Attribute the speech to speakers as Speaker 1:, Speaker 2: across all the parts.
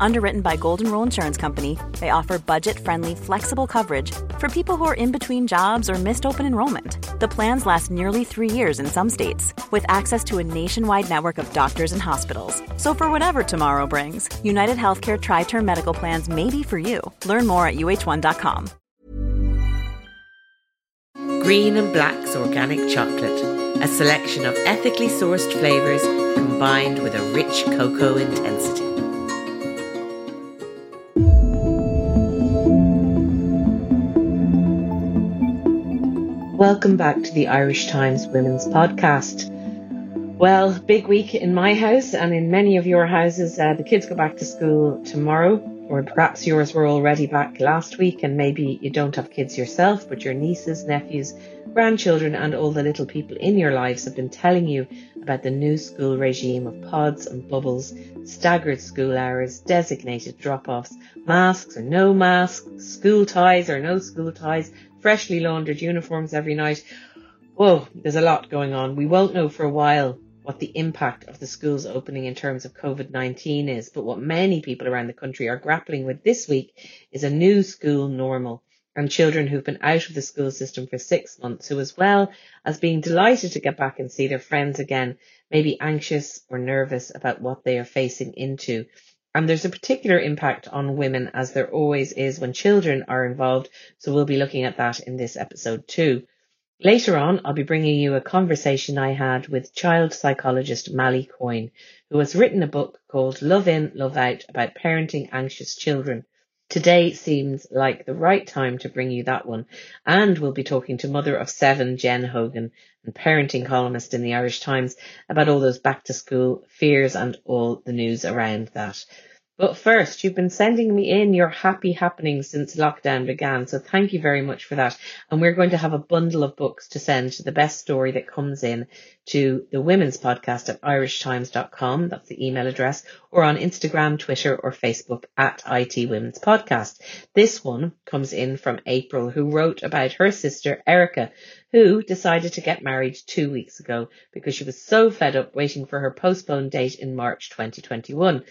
Speaker 1: Underwritten by Golden Rule Insurance Company, they offer budget friendly, flexible coverage for people who are in between jobs or missed open enrollment. The plans last nearly three years in some states, with access to a nationwide network of doctors and hospitals. So, for whatever tomorrow brings, United Healthcare Tri Term Medical Plans may be for you. Learn more at uh1.com.
Speaker 2: Green and Black's Organic Chocolate, a selection of ethically sourced flavours combined with a rich cocoa intensity. Welcome back to the Irish Times Women's Podcast. Well, big week in my house and in many of your houses. Uh, the kids go back to school tomorrow, or perhaps yours were already back last week, and maybe you don't have kids yourself, but your nieces, nephews, grandchildren, and all the little people in your lives have been telling you about the new school regime of pods and bubbles, staggered school hours, designated drop offs, masks or no masks, school ties or no school ties, freshly laundered uniforms every night. Whoa, there's a lot going on. We won't know for a while what the impact of the schools opening in terms of COVID 19 is, but what many people around the country are grappling with this week is a new school normal and children who've been out of the school system for six months, who, as well as being delighted to get back and see their friends again, may be anxious or nervous about what they are facing into. And there's a particular impact on women, as there always is when children are involved. So we'll be looking at that in this episode too. Later on, I'll be bringing you a conversation I had with child psychologist Malie Coyne, who has written a book called Love In, Love Out about parenting anxious children. Today seems like the right time to bring you that one. And we'll be talking to mother of seven, Jen Hogan, and parenting columnist in the Irish Times about all those back to school fears and all the news around that. But first, you've been sending me in your happy happenings since lockdown began. So thank you very much for that. And we're going to have a bundle of books to send to the best story that comes in to the women's podcast at irishtimes.com. That's the email address or on Instagram, Twitter or Facebook at IT Women's Podcast. This one comes in from April who wrote about her sister Erica who decided to get married two weeks ago because she was so fed up waiting for her postponed date in March 2021.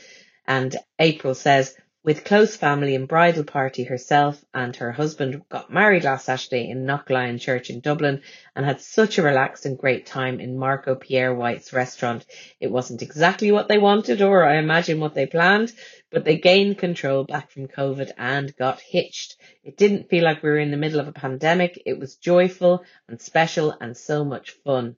Speaker 2: And April says, with close family and bridal party herself and her husband got married last Saturday in Knocklyon Church in Dublin and had such a relaxed and great time in Marco Pierre White's restaurant. It wasn't exactly what they wanted or I imagine what they planned, but they gained control back from COVID and got hitched. It didn't feel like we were in the middle of a pandemic. It was joyful and special and so much fun.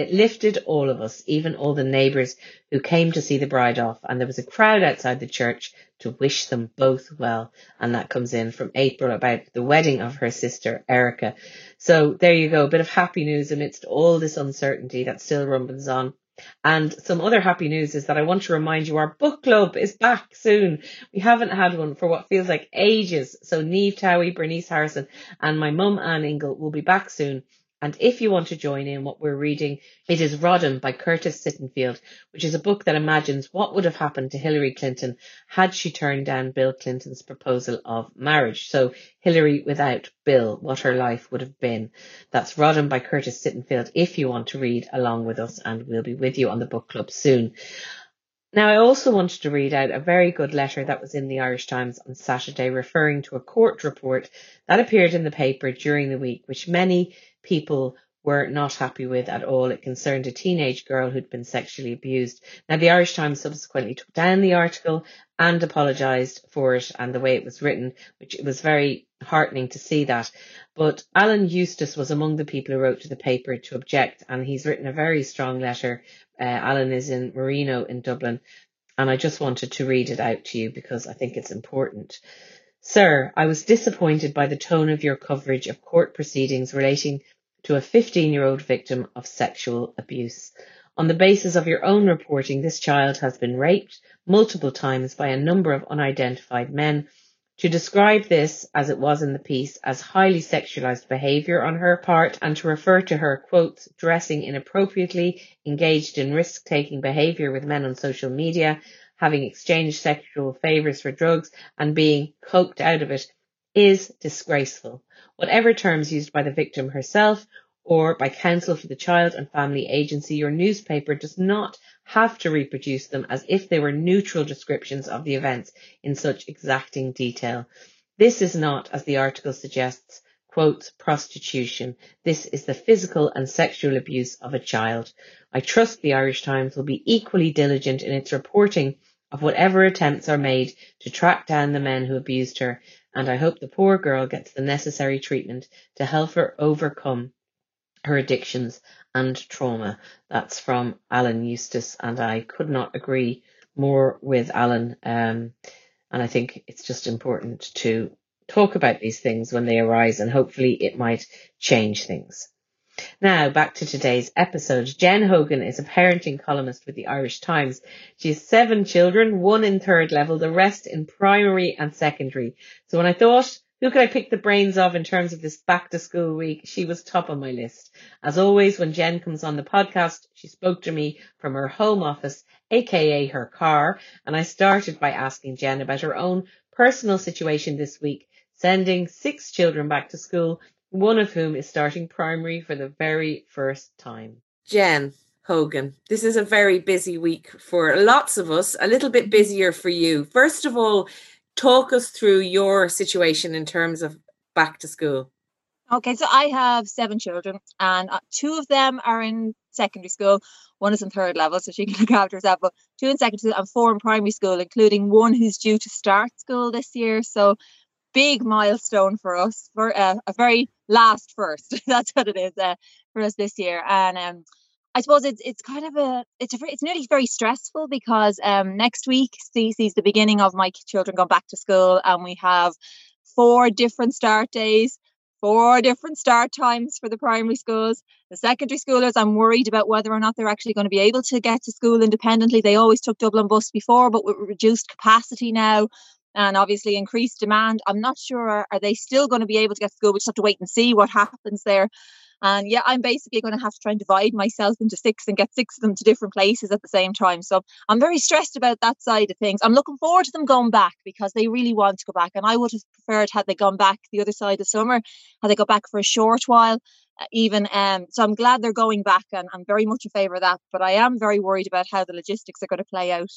Speaker 2: It lifted all of us, even all the neighbours who came to see the bride off, and there was a crowd outside the church to wish them both well. And that comes in from April about the wedding of her sister, Erica. So there you go, a bit of happy news amidst all this uncertainty that still rumbles on. And some other happy news is that I want to remind you our book club is back soon. We haven't had one for what feels like ages. So Niamh Towey, Bernice Harrison and my mum Anne Ingle will be back soon and if you want to join in what we're reading, it is Rodham by Curtis Sittenfeld, which is a book that imagines what would have happened to Hillary Clinton had she turned down Bill Clinton's proposal of marriage. So Hillary without Bill, what her life would have been. That's Rodham by Curtis Sittenfeld if you want to read along with us and we'll be with you on the book club soon. Now, I also wanted to read out a very good letter that was in the Irish Times on Saturday referring to a court report that appeared in the paper during the week, which many people were not happy with at all. It concerned a teenage girl who'd been sexually abused. Now, the Irish Times subsequently took down the article and apologised for it and the way it was written, which was very heartening to see that. But Alan Eustace was among the people who wrote to the paper to object, and he's written a very strong letter. Uh, Alan is in Marino in Dublin, and I just wanted to read it out to you because I think it's important. Sir, I was disappointed by the tone of your coverage of court proceedings relating to a 15 year old victim of sexual abuse. On the basis of your own reporting, this child has been raped multiple times by a number of unidentified men. To describe this, as it was in the piece, as highly sexualized behavior on her part and to refer to her, quotes, dressing inappropriately, engaged in risk taking behavior with men on social media, having exchanged sexual favors for drugs and being coked out of it is disgraceful. Whatever terms used by the victim herself or by counsel for the Child and Family Agency, your newspaper does not have to reproduce them as if they were neutral descriptions of the events in such exacting detail. This is not, as the article suggests, quote, prostitution. This is the physical and sexual abuse of a child. I trust the Irish Times will be equally diligent in its reporting of whatever attempts are made to track down the men who abused her, and I hope the poor girl gets the necessary treatment to help her overcome her addictions and trauma. That's from Alan Eustace, and I could not agree more with Alan. Um, and I think it's just important to talk about these things when they arise and hopefully it might change things. Now back to today's episode. Jen Hogan is a parenting columnist with the Irish Times. She has seven children, one in third level, the rest in primary and secondary. So when I thought, who could I pick the brains of in terms of this back to school week? She was top on my list. As always, when Jen comes on the podcast, she spoke to me from her home office, aka her car, and I started by asking Jen about her own personal situation this week sending six children back to school, one of whom is starting primary for the very first time. Jen Hogan, this is a very busy week for lots of us, a little bit busier for you. First of all, talk us through your situation in terms of back to school.
Speaker 3: Okay, so I have seven children, and uh, two of them are in secondary school. One is in third level, so she can look after herself. But two in secondary school and four in primary school, including one who's due to start school this year. So big milestone for us for uh, a very last first. That's what it is uh, for us this year. And um, I suppose it's it's kind of a it's a, it's nearly very stressful because um, next week sees the beginning of my children going back to school, and we have four different start days. Four different start times for the primary schools. The secondary schoolers, I'm worried about whether or not they're actually going to be able to get to school independently. They always took Dublin bus before, but with reduced capacity now, and obviously increased demand. I'm not sure are they still going to be able to get to school. We just have to wait and see what happens there. And yeah, I'm basically going to have to try and divide myself into six and get six of them to different places at the same time. So I'm very stressed about that side of things. I'm looking forward to them going back because they really want to go back. And I would have preferred had they gone back the other side of summer, had they got back for a short while uh, even um so i'm glad they're going back and i'm very much in favor of that but i am very worried about how the logistics are going to play out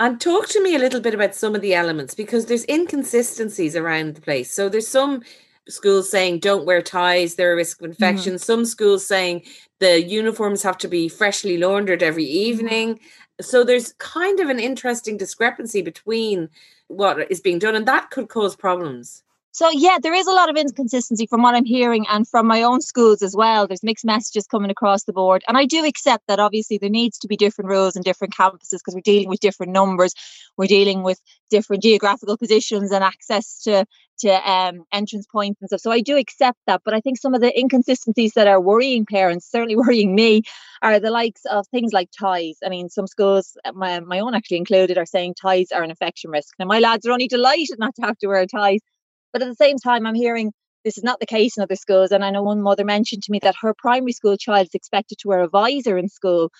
Speaker 2: and talk to me a little bit about some of the elements because there's inconsistencies around the place. So there's some schools saying don't wear ties, they're a risk of mm-hmm. infection. Mm-hmm. Some schools saying the uniforms have to be freshly laundered every mm-hmm. evening. So there's kind of an interesting discrepancy between what is being done, and that could cause problems.
Speaker 3: So yeah, there is a lot of inconsistency from what I'm hearing and from my own schools as well. There's mixed messages coming across the board. And I do accept that obviously there needs to be different rules in different campuses because we're dealing with different numbers. We're dealing with different geographical positions and access to to um, entrance points and stuff. So I do accept that. But I think some of the inconsistencies that are worrying parents, certainly worrying me, are the likes of things like ties. I mean, some schools, my, my own actually included, are saying ties are an infection risk. Now my lads are only delighted not to have to wear ties but at the same time, I'm hearing this is not the case in other schools. And I know one mother mentioned to me that her primary school child is expected to wear a visor in school.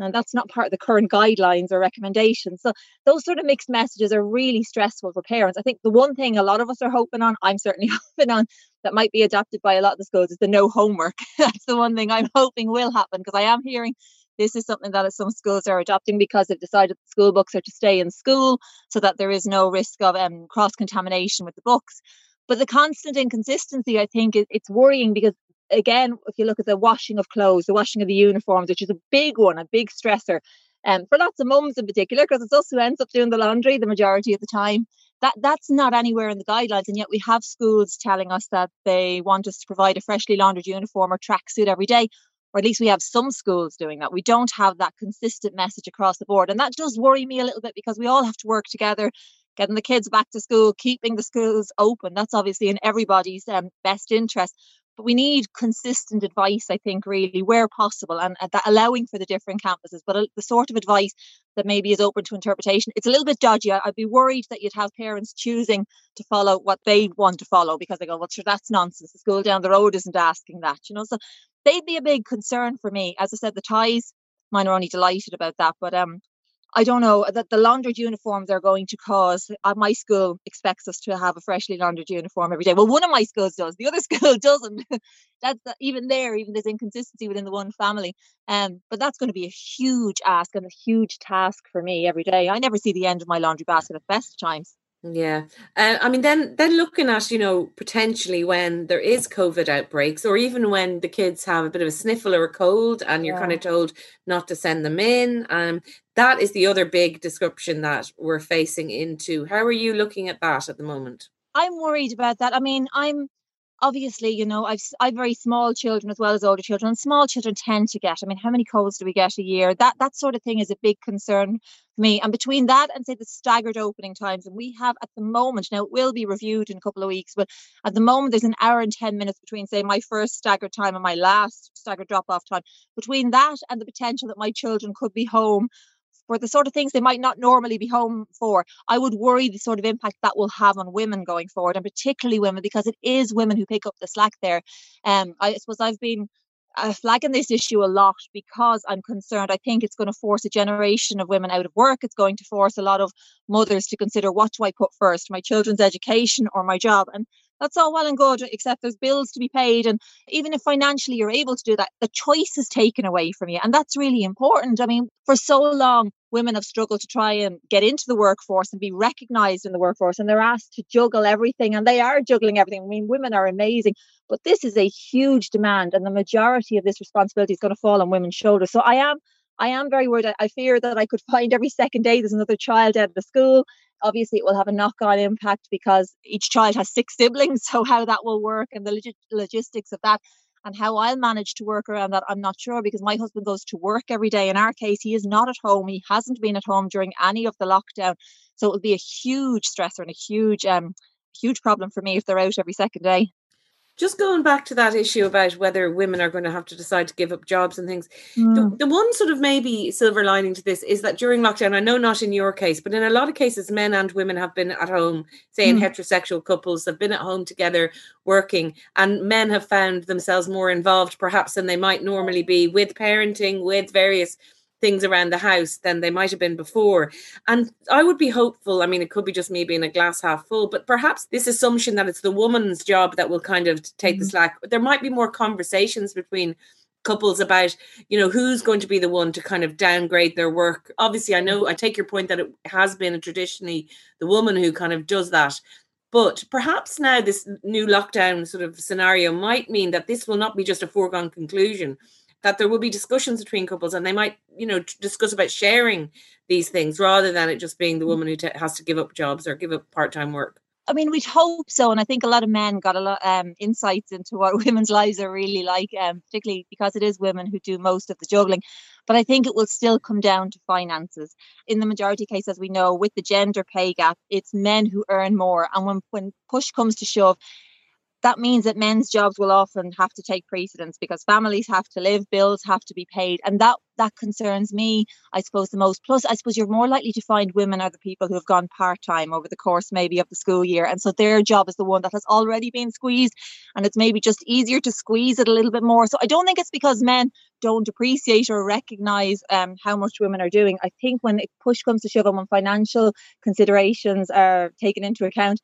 Speaker 3: And that's not part of the current guidelines or recommendations. So those sort of mixed messages are really stressful for parents. I think the one thing a lot of us are hoping on, I'm certainly hoping on, that might be adopted by a lot of the schools is the no homework. that's the one thing I'm hoping will happen because I am hearing this is something that some schools are adopting because they've decided the school books are to stay in school so that there is no risk of um, cross contamination with the books. But the constant inconsistency, I think, it's worrying because again, if you look at the washing of clothes, the washing of the uniforms, which is a big one, a big stressor, um, for lots of mums in particular, because it's us who ends up doing the laundry the majority of the time. That that's not anywhere in the guidelines, and yet we have schools telling us that they want us to provide a freshly laundered uniform or tracksuit every day, or at least we have some schools doing that. We don't have that consistent message across the board, and that does worry me a little bit because we all have to work together getting the kids back to school, keeping the schools open. That's obviously in everybody's um, best interest. But we need consistent advice, I think, really, where possible, and, that allowing for the different campuses, but uh, the sort of advice that maybe is open to interpretation. It's a little bit dodgy. I, would be worried that you'd have parents choosing to follow what they want to follow because they go, well, sure, that's nonsense. The school down the road isn't asking that, you know. So they'd be a big concern for me. As I said, the ties, mine are only delighted about that, but um, I don't know that the laundered uniforms are going to cause. Uh, my school expects us to have a freshly laundered uniform every day. Well, one of my schools does, the other school doesn't. that's even there, even there's inconsistency within the one family. Um, but that's going to be a huge ask and a huge task for me every day. I never see the end of my laundry basket at best times.
Speaker 2: Yeah, uh, I mean, then then looking at you know potentially when there is COVID outbreaks, or even when the kids have a bit of a sniffle or a cold, and you're yeah. kind of told not to send them in. Um, that is the other big disruption that we're facing into. How are you looking at that at the moment?
Speaker 3: I'm worried about that. I mean, I'm obviously, you know, I've I've very small children as well as older children. And small children tend to get. I mean, how many colds do we get a year? That that sort of thing is a big concern for me. And between that and say the staggered opening times, and we have at the moment now it will be reviewed in a couple of weeks, but at the moment there's an hour and ten minutes between say my first staggered time and my last staggered drop off time. Between that and the potential that my children could be home for the sort of things they might not normally be home for. I would worry the sort of impact that will have on women going forward, and particularly women, because it is women who pick up the slack there. Um, I suppose I've been uh, flagging this issue a lot because I'm concerned. I think it's going to force a generation of women out of work. It's going to force a lot of mothers to consider what do I put first, my children's education or my job. And that's all well and good, except there's bills to be paid. And even if financially you're able to do that, the choice is taken away from you. And that's really important. I mean, for so long, women have struggled to try and get into the workforce and be recognized in the workforce. And they're asked to juggle everything. And they are juggling everything. I mean, women are amazing. But this is a huge demand. And the majority of this responsibility is going to fall on women's shoulders. So I am I am very worried. I, fear that I could find every second day there's another child out of the school. Obviously it will have a knock-on impact because each child has six siblings so how that will work and the log- logistics of that and how I'll manage to work around that I'm not sure because my husband goes to work every day. In our case he is not at home. He hasn't been at home during any of the lockdown. So it will be a huge stressor and a huge um huge problem for me if they're out every second day
Speaker 2: just going back to that issue about whether women are going to have to decide to give up jobs and things mm. the, the, one sort of maybe silver lining to this is that during lockdown i know not in your case but in a lot of cases men and women have been at home say in mm. heterosexual couples have been at home together working and men have found themselves more involved perhaps than they might normally be with parenting with various things around the house than they might have been before. And I would be hopeful. I mean, it could be just me being a glass half full, but perhaps this assumption that it's the woman's job that will kind of take mm-hmm. the slack. There might be more conversations between couples about you know who's going to be the one to kind of downgrade their work obviously i know i take your point that it has been traditionally the woman who kind of does that but perhaps now this new lockdown sort of scenario might mean that this will not be just a foregone conclusion that there will be discussions between couples and they might you know discuss about sharing these things rather than it just being the woman who t- has to give up jobs or give up part-time work
Speaker 3: I mean, we'd hope so, and I think a lot of men got a lot um, insights into what women's lives are really like, um, particularly because it is women who do most of the juggling. But I think it will still come down to finances. In the majority case, as we know, with the gender pay gap, it's men who earn more, and when when push comes to shove, that means that men's jobs will often have to take precedence because families have to live, bills have to be paid, and that that concerns me, I suppose, the most. Plus, I suppose you're more likely to find women are the people who have gone part time over the course maybe of the school year, and so their job is the one that has already been squeezed, and it's maybe just easier to squeeze it a little bit more. So I don't think it's because men don't appreciate or recognize um, how much women are doing. I think when push comes to shove, and when financial considerations are taken into account,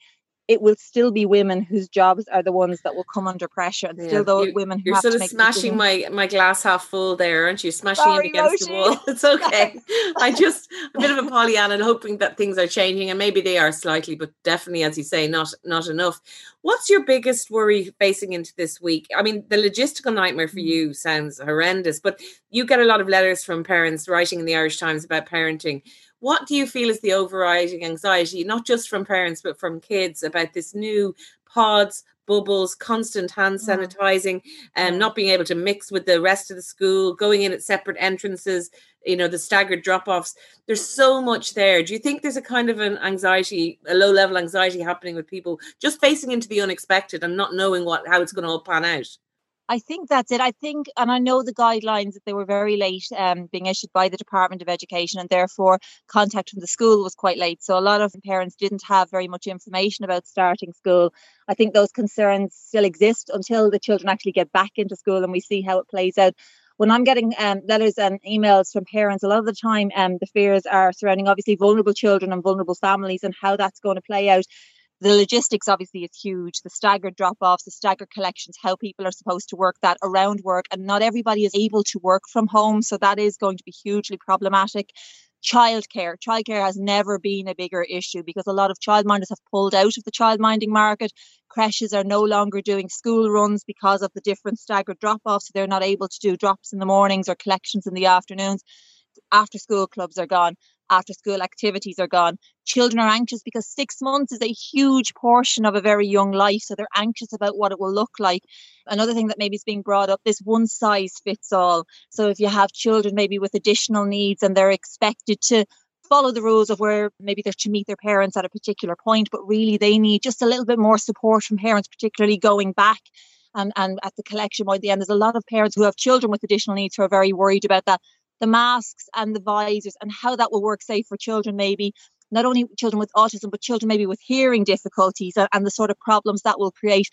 Speaker 3: it will still be women whose jobs are the ones that will come under pressure. And yeah. still those
Speaker 2: you're,
Speaker 3: women
Speaker 2: you're sort of smashing my my glass half full there aren't you? Smashing Sorry, it against the wall. It's okay. I just a bit of a pollyanna and hoping that things are changing and maybe they are slightly but definitely as you say not not enough. What's your biggest worry facing into this week? I mean the logistical nightmare for mm. you sounds horrendous but you get a lot of letters from parents writing in the irish times about parenting what do you feel is the overriding anxiety, not just from parents, but from kids about this new pods, bubbles, constant hand mm. sanitizing, and um, not being able to mix with the rest of the school, going in at separate entrances, you know, the staggered drop offs. There's so much there. Do you think there's a kind of an anxiety, a low level anxiety happening with people just facing into the unexpected and not knowing what how it's going to all pan out?
Speaker 3: I think that's it. I think, and I know the guidelines that they were very late um, being issued by the Department of Education, and therefore contact from the school was quite late. So a lot of parents didn't have very much information about starting school. I think those concerns still exist until the children actually get back into school and we see how it plays out. when I'm getting um, letters and emails from parents, a lot of the time um, the fears are surrounding obviously vulnerable children and vulnerable families and how that's going to play out the logistics obviously is huge. The staggered drop offs the staggered collections how people are supposed to work that around work and not everybody is able to work from home so that is going to be hugely problematic. Childcare childcare has never been a bigger issue because a lot of childminders have pulled out of the childminding market. Creches are no longer doing school runs because of the different staggered drop offs so they're not able to do drops in the mornings or collections in the afternoons. After school clubs are gone after school activities are gone. Children are anxious because six months is a huge portion of a very young life. So they're anxious about what it will look like. Another thing that maybe is being brought up this one size fits all. So if you have children maybe with additional needs and they're expected to follow the rules of where maybe they're to meet their parents at a particular point, but really they need just a little bit more support from parents, particularly going back and, and at the collection by the end. There's a lot of parents who have children with additional needs who are very worried about that the masks and the visors and how that will work, say, for children, maybe not only children with autism, but children maybe with hearing difficulties and, and the sort of problems that will create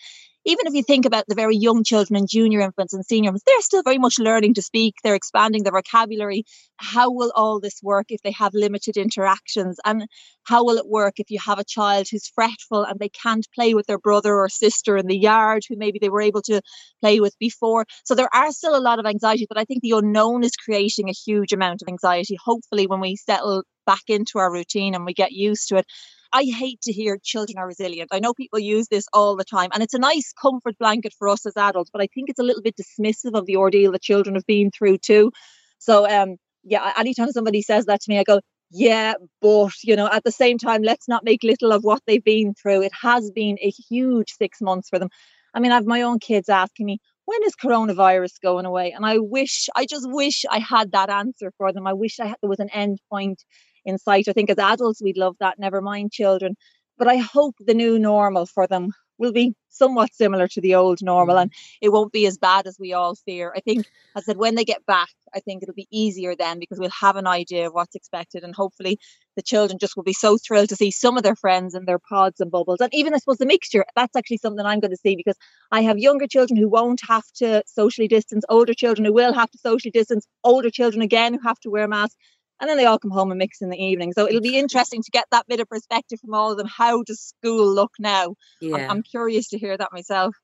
Speaker 3: even if you think about the very young children and junior infants and senior infants, they're still very much learning to speak. They're expanding their vocabulary. How will all this work if they have limited interactions? And how will it work if you have a child who's fretful and they can't play with their brother or sister in the yard who maybe they were able to play with before? So there are still a lot of anxiety, but I think the unknown is creating a huge amount of anxiety. Hopefully, when we settle back into our routine and we get used to it, I hate to hear children are resilient. I know people use this all the time, and it's a nice comfort blanket for us as adults, but I think it's a little bit dismissive of the ordeal that children have been through too. So, um, yeah, anytime somebody says that to me, I go, yeah, but you know, at the same time, let's not make little of what they've been through. It has been a huge six months for them. I mean, I have my own kids asking me, when is coronavirus going away? And I wish, I just wish I had that answer for them. I wish I had, there was an end point in sight. I think as adults, we'd love that, never mind children. But I hope the new normal for them will be somewhat similar to the old normal mm. and it won't be as bad as we all fear. I think, as I said, when they get back, I think it'll be easier then because we'll have an idea of what's expected and hopefully the children just will be so thrilled to see some of their friends in their pods and bubbles. And even, I suppose, the mixture, that's actually something I'm going to see because I have younger children who won't have to socially distance, older children who will have to socially distance, older children again who have to wear masks and then they all come home and mix in the evening. So it'll be interesting to get that bit of perspective from all of them. How does school look now? Yeah. I'm, I'm curious to hear that myself.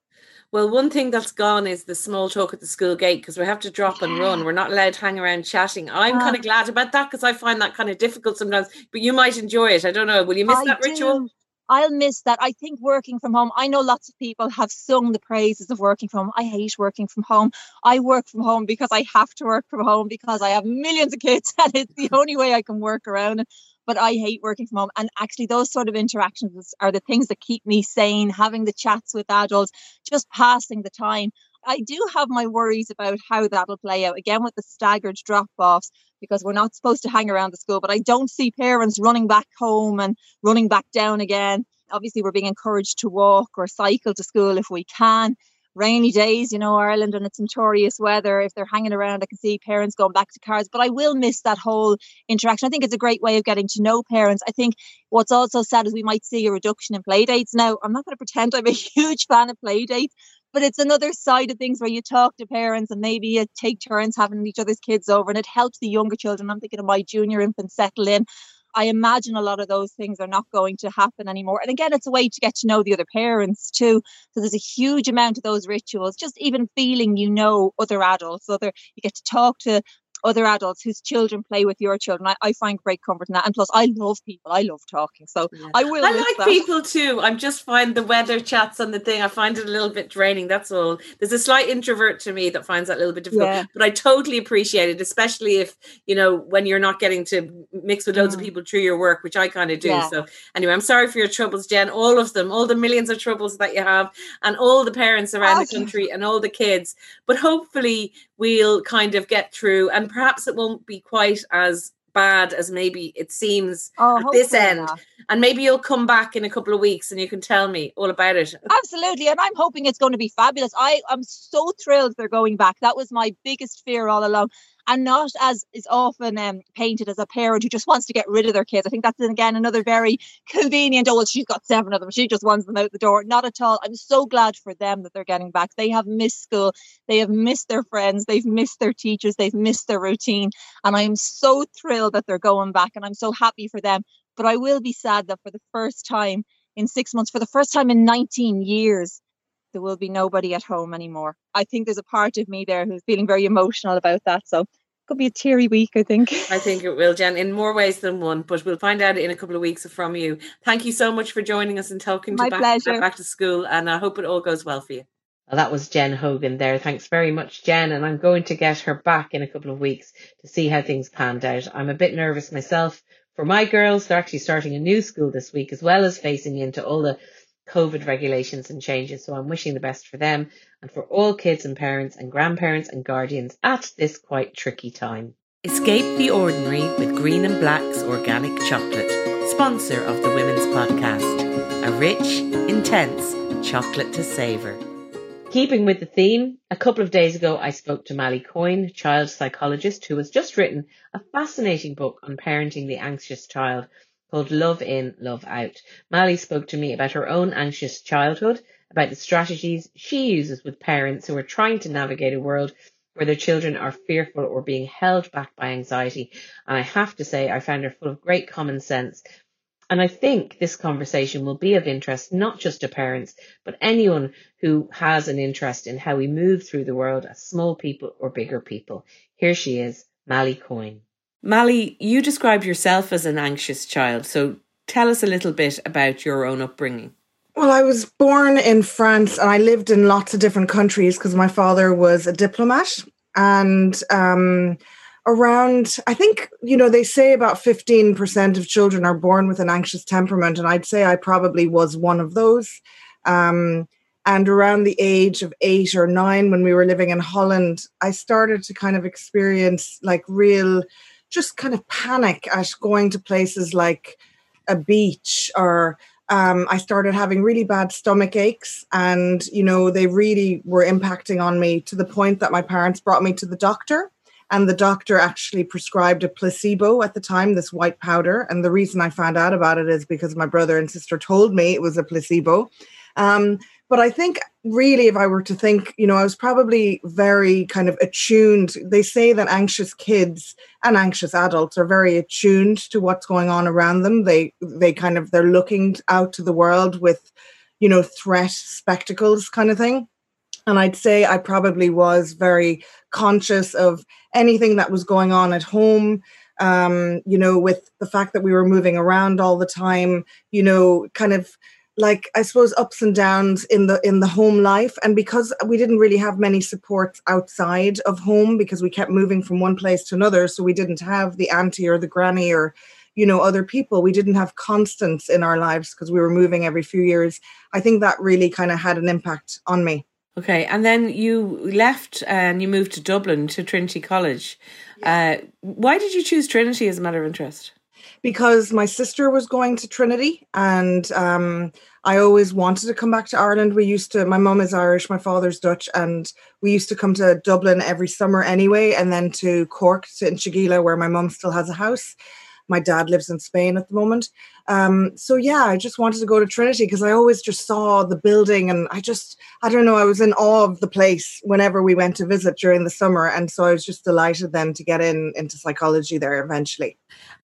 Speaker 2: Well, one thing that's gone is the small talk at the school gate because we have to drop and run. We're not allowed to hang around chatting. I'm ah. kind of glad about that because I find that kind of difficult sometimes. But you might enjoy it. I don't know. Will you miss I that do. ritual?
Speaker 3: I'll miss that. I think working from home, I know lots of people have sung the praises of working from home. I hate working from home. I work from home because I have to work from home because I have millions of kids and it's the only way I can work around it. But I hate working from home. And actually, those sort of interactions are the things that keep me sane, having the chats with adults, just passing the time. I do have my worries about how that'll play out again with the staggered drop offs because we're not supposed to hang around the school. But I don't see parents running back home and running back down again. Obviously, we're being encouraged to walk or cycle to school if we can. Rainy days, you know, Ireland and its notorious weather. If they're hanging around, I can see parents going back to cars, but I will miss that whole interaction. I think it's a great way of getting to know parents. I think what's also sad is we might see a reduction in play dates. Now, I'm not going to pretend I'm a huge fan of play dates, but it's another side of things where you talk to parents and maybe you take turns having each other's kids over and it helps the younger children. I'm thinking of my junior infant settle in. I imagine a lot of those things are not going to happen anymore. And again, it's a way to get to know the other parents too. So there's a huge amount of those rituals, just even feeling you know other adults, other you get to talk to other adults whose children play with your children. I, I find great comfort in that. And plus, I love people. I love talking. So yeah. I will.
Speaker 2: I like that. people too. I'm just find the weather chats on the thing, I find it a little bit draining. That's all. There's a slight introvert to me that finds that a little bit difficult. Yeah. But I totally appreciate it, especially if, you know, when you're not getting to mix with loads mm. of people through your work, which I kind of do. Yeah. So anyway, I'm sorry for your troubles, Jen. All of them, all the millions of troubles that you have, and all the parents around the country and all the kids. But hopefully we'll kind of get through and perhaps it won't be quite as bad as maybe it seems oh, at this end. Not. And maybe you'll come back in a couple of weeks and you can tell me all about it.
Speaker 3: Absolutely. And I'm hoping it's going to be fabulous. I am so thrilled they're going back. That was my biggest fear all along. And not as is often um, painted as a parent who just wants to get rid of their kids. I think that's again another very convenient. Oh, well, she's got seven of them. She just wants them out the door. Not at all. I'm so glad for them that they're getting back. They have missed school. They have missed their friends. They've missed their teachers. They've missed their routine. And I am so thrilled that they're going back. And I'm so happy for them. But I will be sad that for the first time in six months, for the first time in 19 years, there will be nobody at home anymore. I think there's a part of me there who's feeling very emotional about that. So could be a teary week, I think.
Speaker 2: I think it will, Jen, in more ways than one, but we'll find out in a couple of weeks from you. Thank you so much for joining us and talking
Speaker 3: My
Speaker 2: to
Speaker 3: pleasure.
Speaker 2: back, back to school, and I hope it all goes well for you. Well, that was Jen Hogan there. Thanks very much, Jen. And I'm going to get her back in a couple of weeks to see how things panned out. I'm a bit nervous myself for my girls. They're actually starting a new school this week, as well as facing into all the COVID regulations and changes. So I'm wishing the best for them and for all kids and parents and grandparents and guardians at this quite tricky time. Escape the ordinary with Green and Black's organic chocolate, sponsor of the Women's Podcast. A rich, intense chocolate to savour. Keeping with the theme, a couple of days ago I spoke to Malie Coyne, child psychologist, who has just written a fascinating book on parenting the anxious child called Love In, Love Out. Malie spoke to me about her own anxious childhood, about the strategies she uses with parents who are trying to navigate a world where their children are fearful or being held back by anxiety. And I have to say, I found her full of great common sense. And I think this conversation will be of interest not just to parents, but anyone who has an interest in how we move through the world as small people or bigger people. Here she is, Malie Coyne. Malie, you describe yourself as an anxious child, so tell us a little bit about your own upbringing.
Speaker 4: Well, I was born in France and I lived in lots of different countries because my father was a diplomat. And um, around, I think, you know, they say about 15% of children are born with an anxious temperament. And I'd say I probably was one of those. Um, and around the age of eight or nine, when we were living in Holland, I started to kind of experience like real just kind of panic at going to places like a beach or um, I started having really bad stomach aches, and you know they really were impacting on me to the point that my parents brought me to the doctor, and the doctor actually prescribed a placebo at the time, this white powder. And the reason I found out about it is because my brother and sister told me it was a placebo. Um, but I think really, if I were to think, you know, I was probably very kind of attuned. They say that anxious kids and anxious adults are very attuned to what's going on around them. They they kind of they're looking out to the world with, you know, threat spectacles kind of thing. And I'd say I probably was very conscious of anything that was going on at home. Um, you know, with the fact that we were moving around all the time, you know, kind of like I suppose ups and downs in the in the home life. And because we didn't really have many supports outside of home because we kept moving from one place to another so we didn't have the auntie or the granny or you know other people. We didn't have constants in our lives because we were moving every few years. I think that really kind of had an impact on me.
Speaker 2: Okay and then you left and you moved to dublin to trinity college. Yeah. uh, why did you choose trinity as a matter of interest
Speaker 4: because my sister was going to Trinity and um, I always wanted to come back to Ireland. We used to, my mum is Irish, my father's Dutch, and we used to come to Dublin every summer anyway, and then to Cork, to Inchigeelagh, where my mum still has a house. My dad lives in Spain at the moment. Um, so yeah, I just wanted to go to Trinity because I always just saw the building and I just, I don't know, I was in awe of the place whenever we went to visit during the summer. And so I was just delighted then to get in into psychology there eventually.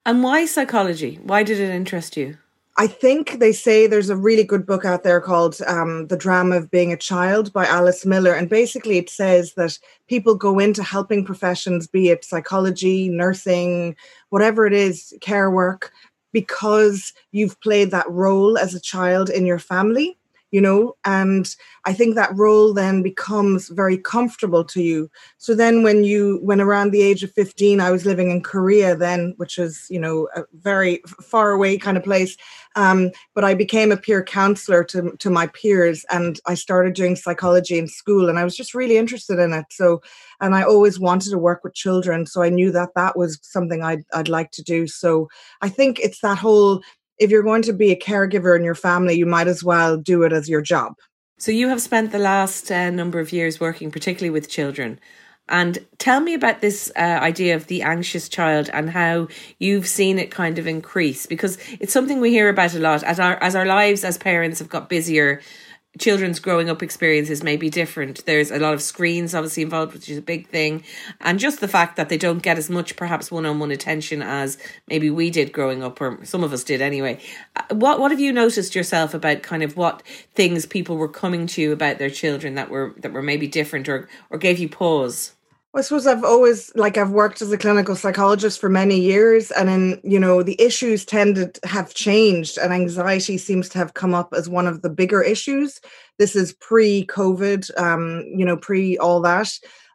Speaker 2: And why psychology? Why did it interest you?
Speaker 4: I think they say there's a really good book out there called um, The Drama of Being a Child by Alice Miller. And basically, it says that people go into helping professions, be it psychology, nursing, whatever it is, care work, because you've played that role as a child in your family you know and i think that role then becomes very comfortable to you. So then when you when around the age of 15 i was living in korea then which is you know a very far away kind of place um, but i became a peer counselor to, to my peers and i started doing psychology in school and i was just really interested in it. So and i always wanted to work with children so i knew that that was something i'd, I'd like to do. So i think it's that whole if you're going to be a caregiver in your family, you might as well do it as your job.
Speaker 2: So you have spent the last uh, number of years working particularly with children. And tell me about this uh, idea of the anxious child and how you've seen it kind of increase because it's something we hear about a lot as our as our lives as parents have got busier children's growing up experiences may be different. There's a lot of screens obviously involved, which is a big thing. And just the fact that they don't get as much perhaps one on one attention as maybe we did growing up, or some of us did anyway. Uh, what what have you noticed yourself about kind of what things people were coming to you about their children that were that were maybe different or or gave you pause?
Speaker 4: I suppose I've always like I've worked as a clinical psychologist for many years, and then you know the issues tended to have changed, and anxiety seems to have come up as one of the bigger issues. This is pre-COVID, um, you know, pre all that.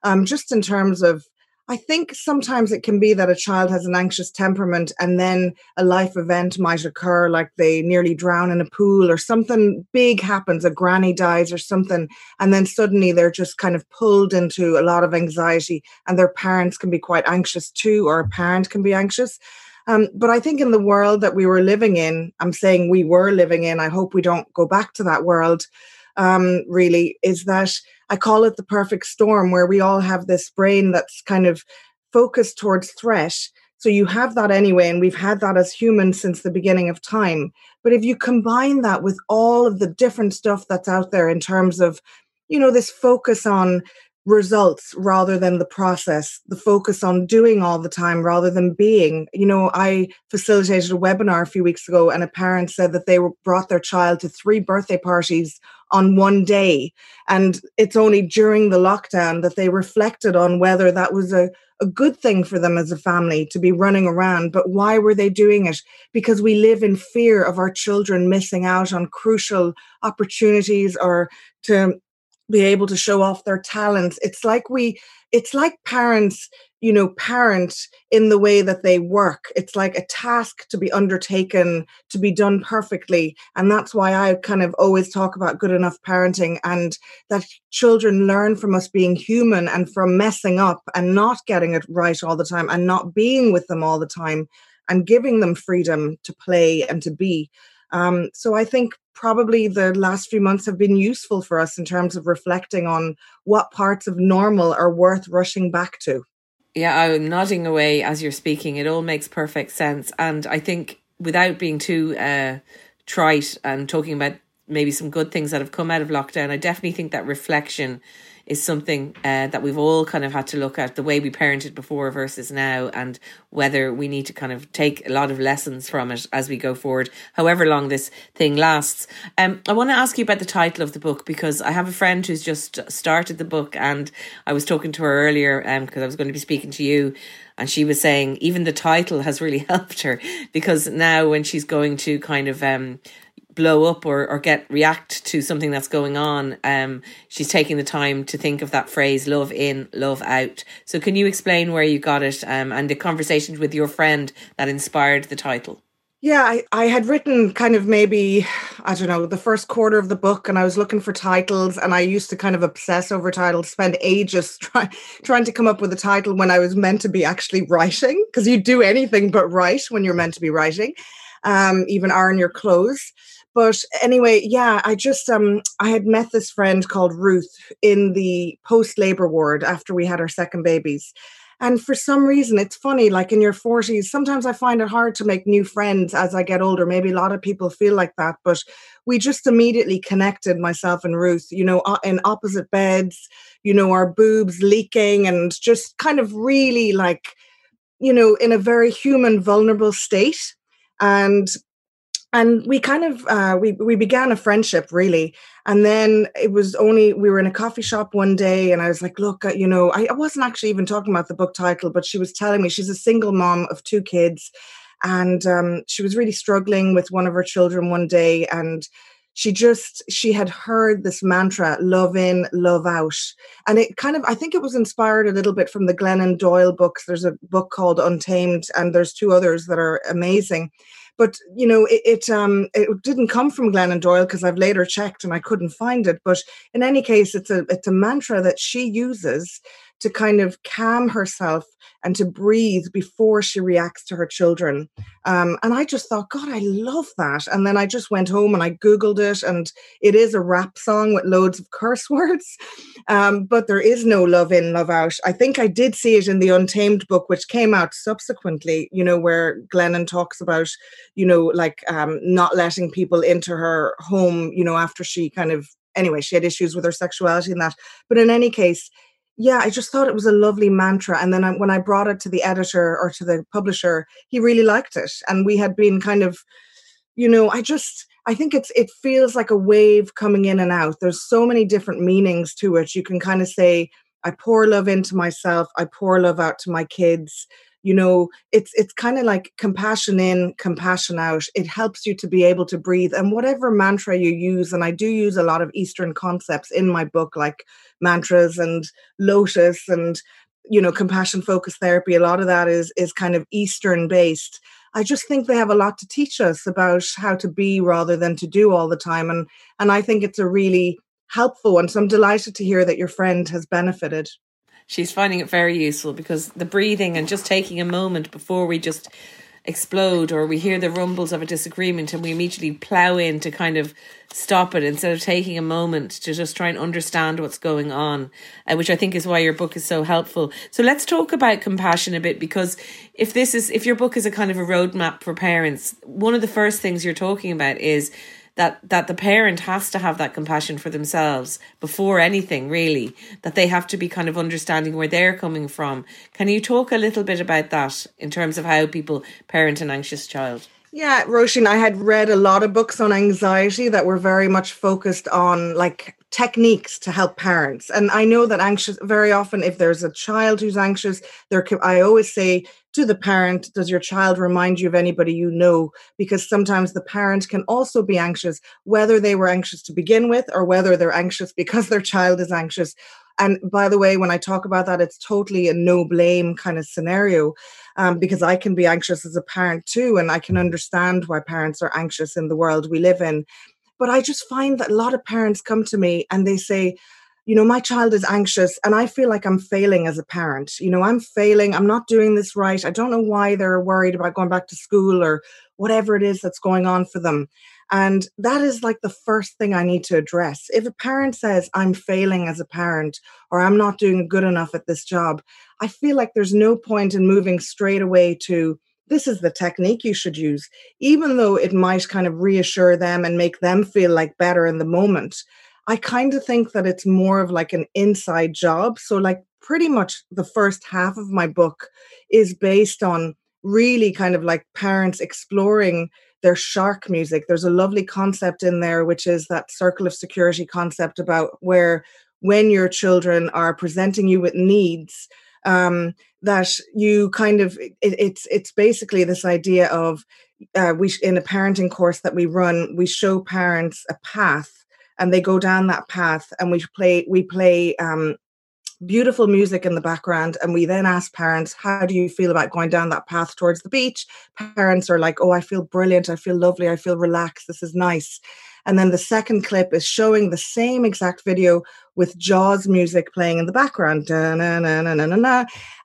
Speaker 4: Um, just in terms of I think sometimes it can be that a child has an anxious temperament and then a life event might occur, like they nearly drown in a pool or something big happens, a granny dies or something, and then suddenly they're just kind of pulled into a lot of anxiety, and their parents can be quite anxious too, or a parent can be anxious. Um, but I think in the world that we were living in, I'm saying we were living in, I hope we don't go back to that world, um, really, is that I call it the perfect storm where we all have this brain that's kind of focused towards threat. So you have that anyway, and we've had that as humans since the beginning of time. But if you combine that with all of the different stuff that's out there in terms of, you know, this focus on results rather than the process, the focus on doing all the time rather than being. You know, I facilitated a webinar a few weeks ago, and a parent said that they brought their child to three birthday parties on one day. And it's only during the lockdown that they reflected on whether that was a, a good thing for them as a family to be running around. But why were they doing it? Because we live in fear of our children missing out on crucial opportunities or to be able to show off their talents. It's like we, it's like parents, you know, parent in the way that they work. It's like a task to be undertaken, to be done perfectly. And that's why I kind of always talk about good enough parenting and that children learn from us being human and from messing up and not getting it right all the time and not being with them all the time and giving them freedom to play and to be. Um, so I think probably the last few months have been useful for us in terms of reflecting on what parts of normal are worth rushing back to.
Speaker 2: Yeah, I'm nodding away as you're speaking. It all makes perfect sense. And I think without being too uh, trite and talking about maybe some good things that have come out of lockdown, I definitely think that reflection is something uh, that we've all kind of had to look at the way we parented before versus now, and whether we need to kind of take a lot of lessons from it as we go forward, however long this thing lasts. Um, I want to ask you about the title of the book because I have a friend who's just started the book, and I was talking to her earlier because um, I was going to be speaking to you and she was saying even the title has really helped her because now when she's going to kind of um, blow up or, or get react to something that's going on um she's taking the time to think of that phrase love in love out so can you explain where you got it um and the conversations with your friend that inspired the title
Speaker 4: yeah, I, I had written kind of maybe, I don't know, the first quarter of the book, and I was looking for titles, and I used to kind of obsess over titles, spend ages try, trying to come up with a title when I was meant to be actually writing, because you do anything but write when you're meant to be writing, um, even iron your clothes. But anyway, yeah, I just um I had met this friend called Ruth in the post labor ward after we had our second babies. And for some reason, it's funny, like in your 40s, sometimes I find it hard to make new friends as I get older. Maybe a lot of people feel like that, but we just immediately connected, myself and Ruth, you know, in opposite beds, you know, our boobs leaking and just kind of really like, you know, in a very human, vulnerable state. And and we kind of uh, we we began a friendship really. And then it was only we were in a coffee shop one day and i was like look uh, you know I, I, wasn't actually even talking about the book title but she was telling me she's a single mom of two kids and um, she was really struggling with one of her children one day and she just she had heard this mantra love in love out. And it kind of i think it was inspired a little bit from the glennon doyle books there's a book called untamed and there's two others that are amazing but you know, it, it um it didn't come from Glennon Doyle because I've later checked and I couldn't find it. But in any case, it's a it's a mantra that she uses to kind of calm herself and to breathe before she reacts to her children. Um, and I just thought, God, I love that. And then I just went home and I Googled it, and it is a rap song with loads of curse words. Um, but there is no love in, love out. I think I did see it in the Untamed book, which came out subsequently, you know, where Glennon talks about, you know, like um, not letting people into her home, you know, after she kind of anyway, she had issues with her sexuality and that. But in any case, yeah, I just thought it was a lovely mantra. And then I, when I brought it to the editor or to the publisher, he really liked it. And we had been kind of, you know, I just, I think it's, it feels like a wave coming in and out. There's so many different meanings to it. You can kind of say, I pour love into myself, I pour love out to my kids you know it's it's kind of like compassion in compassion out. It helps you to be able to breathe and whatever mantra you use and i do use a lot of eastern concepts in my book like mantras and lotus and you know compassion focused therapy a lot of that is is kind of eastern based. I just think they have a lot to teach us about how to be rather than to do all the time and and i think it's a really helpful one so i'm delighted to hear that your friend has benefited
Speaker 2: she's finding it very useful because the breathing and just taking a moment before we just explode or we hear the rumbles of a disagreement and we immediately plow in to kind of stop it instead of taking a moment to just try and understand what's going on, uh, which I think is why your book is so helpful. So let's talk about compassion a bit because if this is, if your book is a kind of a roadmap for parents, one of the first things you're talking about is that that the parent has to have that compassion for themselves before anything really that they have to be kind of understanding where they're coming from can you talk a little bit about that in terms of how people parent an anxious child
Speaker 4: yeah, Roisin, I had read a lot of books on anxiety that were very much focused on like techniques to help parents. And I know that anxious very often if there's a child who's anxious, there I always say to the parent, does your child remind you of anybody you know? Because sometimes the parent can also be anxious, whether they were anxious to begin with or whether they're anxious because their child is anxious. And by the way, when I talk about that, it's totally a no blame kind of scenario um, because I can be anxious as a parent too. And I can understand why parents are anxious in the world we live in. But I just find that a lot of parents come to me and they say, you know, my child is anxious and I feel like I'm failing as a parent. You know, I'm failing. I'm not doing this right. I don't know why they're worried about going back to school or whatever it is that's going on for them. And that is like the first thing I need to address. If a parent says, I'm failing as a parent or I'm not doing good enough at this job, I feel like there's no point in moving straight away to, this is the technique you should use, even though it might kind of reassure them and make them feel like better in the moment. I kind of think that it's more of like an inside job. So, like, pretty much the first half of my book is based on really kind of like parents exploring their shark music. There's a lovely concept in there, which is that circle of security concept about where when your children are presenting you with needs, um, that you kind of it, it's it's basically this idea of uh, we in a parenting course that we run, we show parents a path and they go down that path and we play we play um, beautiful music in the background and we then ask parents how do you feel about going down that path towards the beach parents are like oh i feel brilliant i feel lovely i feel relaxed this is nice and then the second clip is showing the same exact video with Jaws music playing in the background.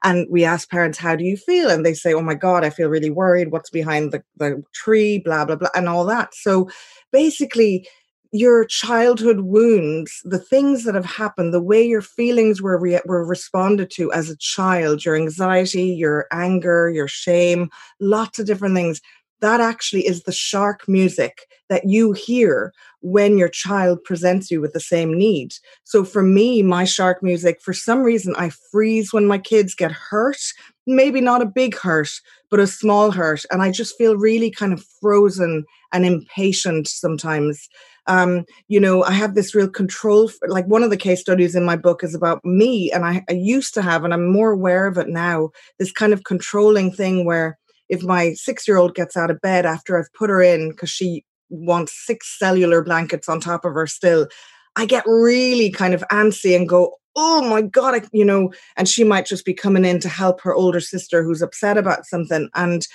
Speaker 4: And we ask parents, How do you feel? And they say, Oh my God, I feel really worried. What's behind the, the tree? Blah, blah, blah, and all that. So basically, your childhood wounds, the things that have happened, the way your feelings were re- were responded to as a child, your anxiety, your anger, your shame, lots of different things. That actually is the shark music that you hear when your child presents you with the same need. So for me, my shark music, for some reason, I freeze when my kids get hurt. Maybe not a big hurt, but a small hurt. And I just feel really kind of frozen and impatient sometimes um, you know, I have this real control. For, like one of the case studies in my book is about me, and I, I used to have, and I'm more aware of it now. This kind of controlling thing where if my six year old gets out of bed after I've put her in because she wants six cellular blankets on top of her still, I get really kind of antsy and go, oh my god I, you know and she might just be coming in to help her older sister who's upset about something and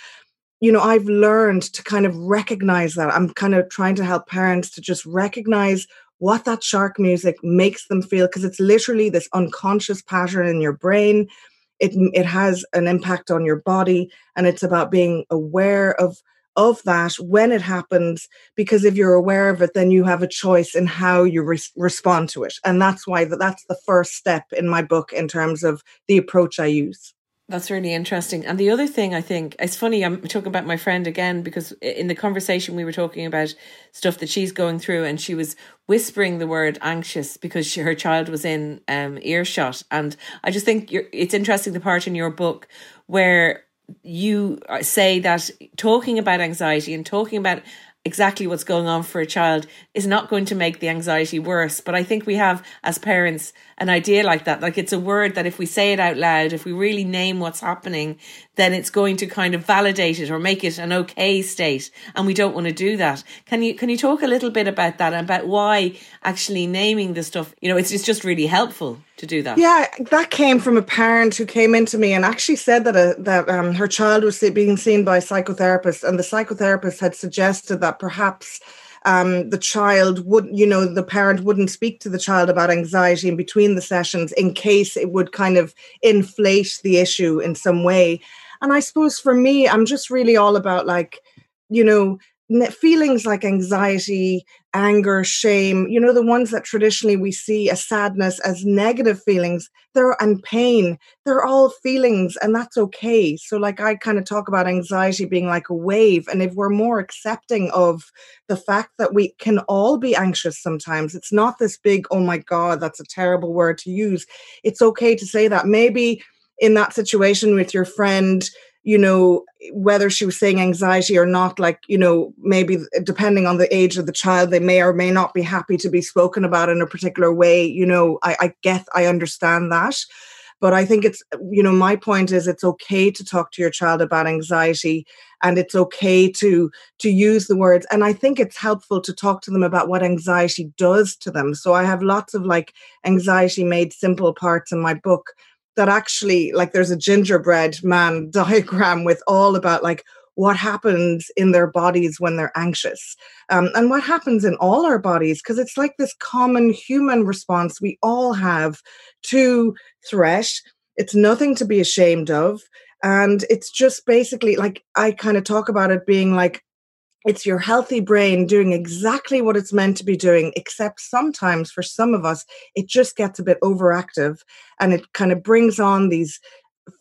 Speaker 4: you know, I've learned to kind of recognize that. I'm kind of trying to help parents to just recognize what that shark music makes them feel because it's literally this unconscious pattern in your brain. It it has an impact on your body and it's about being aware of of that when it happens because if you're aware of it then you have a choice in how you re- respond to it. And that's why that's the first step in my book in terms of the approach i use
Speaker 2: that's really interesting. And the other thing I think it's funny, I'm talking about my friend again because in the conversation we were talking about stuff that she's going through, and she was whispering the word anxious because she, her child was in um, earshot. And I just think it's interesting the part in your book where you say that talking about anxiety and talking about exactly what's going on for a child is not going to make the anxiety worse. But I think we have, as parents, an idea like that. Like it's a word that if we say it out loud, if we really name what's happening, then it's going to kind of validate it or make it an okay state. And we don't want to do that. Can you, can you talk a little bit about that and about why actually naming the stuff, you know, it's, it's just really helpful to do that.
Speaker 4: Yeah, that came from a parent who came into me and actually said that a, uh, that um, her child was being seen by a psychotherapist, and the psychotherapist had suggested that perhaps um, the child would, you know, the parent wouldn't speak to the child about anxiety in between the sessions in case it would kind of inflate the issue in some way. And I suppose for me, I'm just really all about like, you know, feelings like anxiety, anger, shame, you know, the ones that traditionally we see as sadness as negative feelings, they're and pain, they're all feelings and that's okay. So like I kind of talk about anxiety being like a wave and if we're more accepting of the fact that we can all be anxious sometimes, it's not this big oh my god, that's a terrible word to use. It's okay to say that. Maybe in that situation with your friend you know, whether she was saying anxiety or not, like, you know, maybe depending on the age of the child, they may or may not be happy to be spoken about in a particular way. You know, I, I get, I understand that. But I think it's, you know, my point is it's okay to talk to your child about anxiety and it's okay to to use the words and i think it's helpful to talk to them about what anxiety does to them so i have lots of like anxiety made simple parts in my book that actually like there's a gingerbread man diagram with all about like what happens in their bodies when they're anxious um, and what happens in all our bodies because it's like this common human response we all have to threat it's nothing to be ashamed of and it's just basically like i kind of talk about it being like it's your healthy brain doing exactly what it's meant to be doing, except sometimes for some of us, it just gets a bit overactive and it kind of brings on these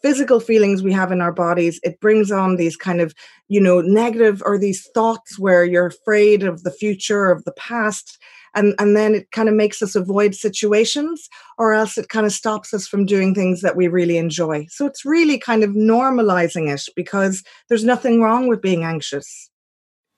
Speaker 4: physical feelings we have in our bodies. It brings on these kind of, you know, negative or these thoughts where you're afraid of the future, of the past. And, and then it kind of makes us avoid situations or else it kind of stops us from doing things that we really enjoy. So it's really kind of normalizing it because there's nothing wrong with being anxious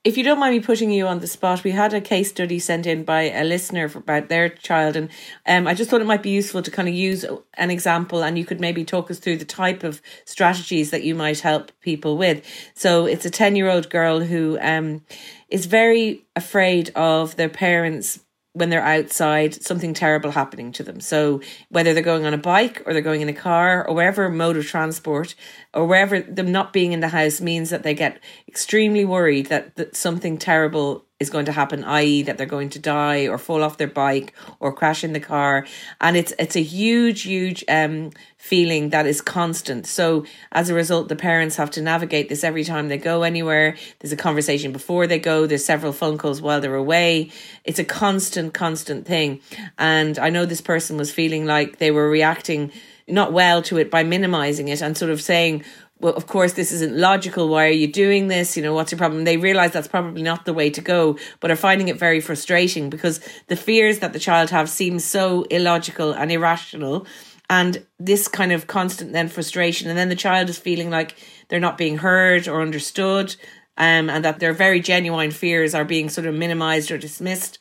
Speaker 2: if you don't mind me putting you on the spot, we had a case study sent in by a listener about their child, and um, I just thought it might be useful to kind of use an example, and you could maybe talk us through the type of strategies that you might help people with. So it's a ten-year-old girl who um, is very afraid of their parents when they're outside something terrible happening to them. So whether they're going on a bike or they're going in a car or wherever mode of transport or wherever them not being in the house means that they get extremely worried that, that something terrible is going to happen, i.e., that they're going to die or fall off their bike or crash in the car. And it's it's a huge, huge um, feeling that is constant. So as a result, the parents have to navigate this every time they go anywhere. There's a conversation before they go. There's several phone calls while they're away. It's a constant, constant thing. And I know this person was feeling like they were reacting not well to it by minimizing it and sort of saying, well, of course, this isn't logical. Why are you doing this? You know, what's your problem? They realize that's probably not the way to go, but are finding it very frustrating because the fears that the child have seem so illogical and irrational. And this kind of constant then frustration. And then the child is feeling like they're not being heard or understood. Um, and that their very genuine fears are being sort of minimized or dismissed.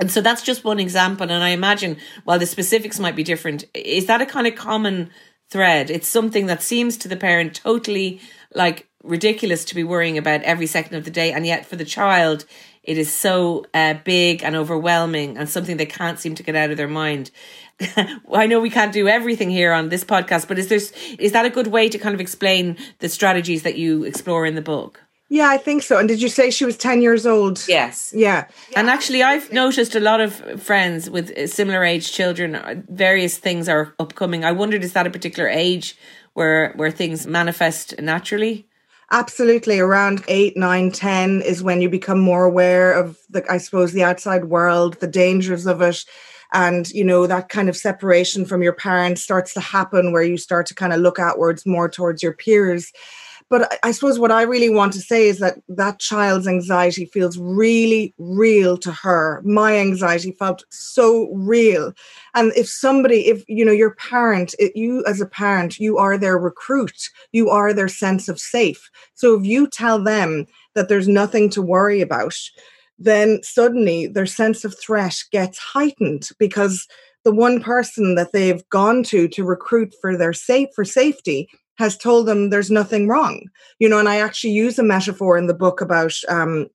Speaker 2: And so that's just one example. And I imagine while the specifics might be different, is that a kind of common thread. It's something that seems to the parent totally like ridiculous to be worrying about every second of the day. And yet for the child, it is so uh, big and overwhelming and something they can't seem to get out of their mind. I know we can't do everything here on this podcast, but is there is that a good way to kind of explain the strategies that you explore in the book?
Speaker 4: Yeah, I think so. And did you say she was 10 years old?
Speaker 5: Yes.
Speaker 4: Yeah.
Speaker 5: And actually, I've noticed a lot of friends with similar age children, uh, various things are upcoming. I wondered, is that a particular age where, where things manifest naturally?
Speaker 4: Absolutely. Around eight, nine, ten is when you become more aware of the, I suppose, the outside world, the dangers of it. And, you know, that kind of separation from your parents starts to happen where you start to kind of look outwards more towards your peers but I suppose what I really want to say is that that child's anxiety feels really real to her. My anxiety felt so real. And if somebody, if you know, your parent, it, you as a parent, you are their recruit, you are their sense of safe. So if you tell them that there's nothing to worry about, then suddenly their sense of threat gets heightened because the one person that they've gone to to recruit for their safe for safety has told them there's nothing wrong you know and i actually use a metaphor in the book about um,